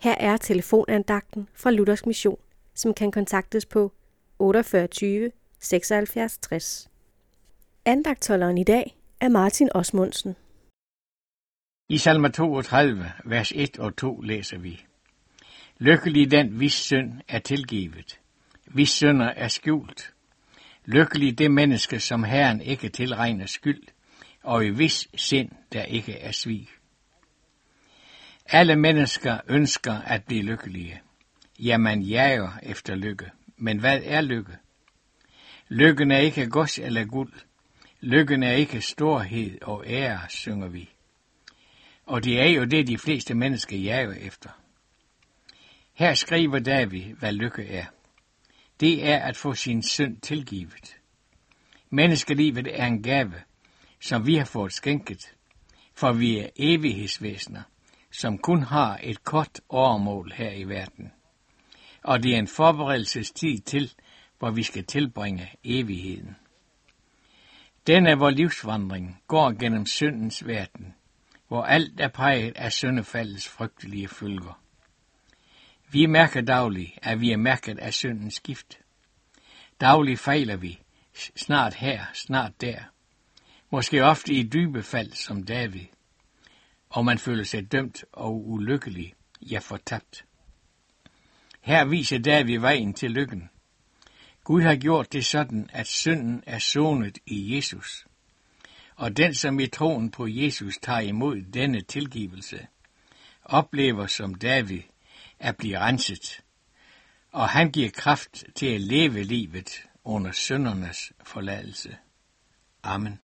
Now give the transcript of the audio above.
Her er telefonandagten fra Luthers Mission, som kan kontaktes på 48 76 60. Andagtholderen i dag er Martin Osmundsen. I salme 32, vers 1 og 2 læser vi. Lykkelig den, hvis synd er tilgivet, hvis synder er skjult. Lykkelig det menneske, som Herren ikke tilregner skyld, og i vis sind, der ikke er svig. Alle mennesker ønsker at blive lykkelige. Ja, man jager efter lykke. Men hvad er lykke? Lykken er ikke gods eller guld. Lykken er ikke storhed og ære, synger vi. Og det er jo det, de fleste mennesker jager efter. Her skriver David, hvad lykke er. Det er at få sin synd tilgivet. Menneskelivet er en gave, som vi har fået skænket, for vi er evighedsvæsener, som kun har et kort årmål her i verden. Og det er en forberedelsestid til, hvor vi skal tilbringe evigheden. Denne vor livsvandring går gennem syndens verden, hvor alt er præget af syndefaldets frygtelige følger. Vi mærker dagligt, at vi er mærket af syndens gift. Dagligt fejler vi, snart her, snart der. Måske ofte i dybe fald som David. Og man føler sig dømt og ulykkelig, ja fortabt. Her viser David vejen til lykken. Gud har gjort det sådan, at synden er sonet i Jesus. Og den, som i troen på Jesus tager imod denne tilgivelse, oplever som David at blive renset, og han giver kraft til at leve livet under syndernes forladelse. Amen.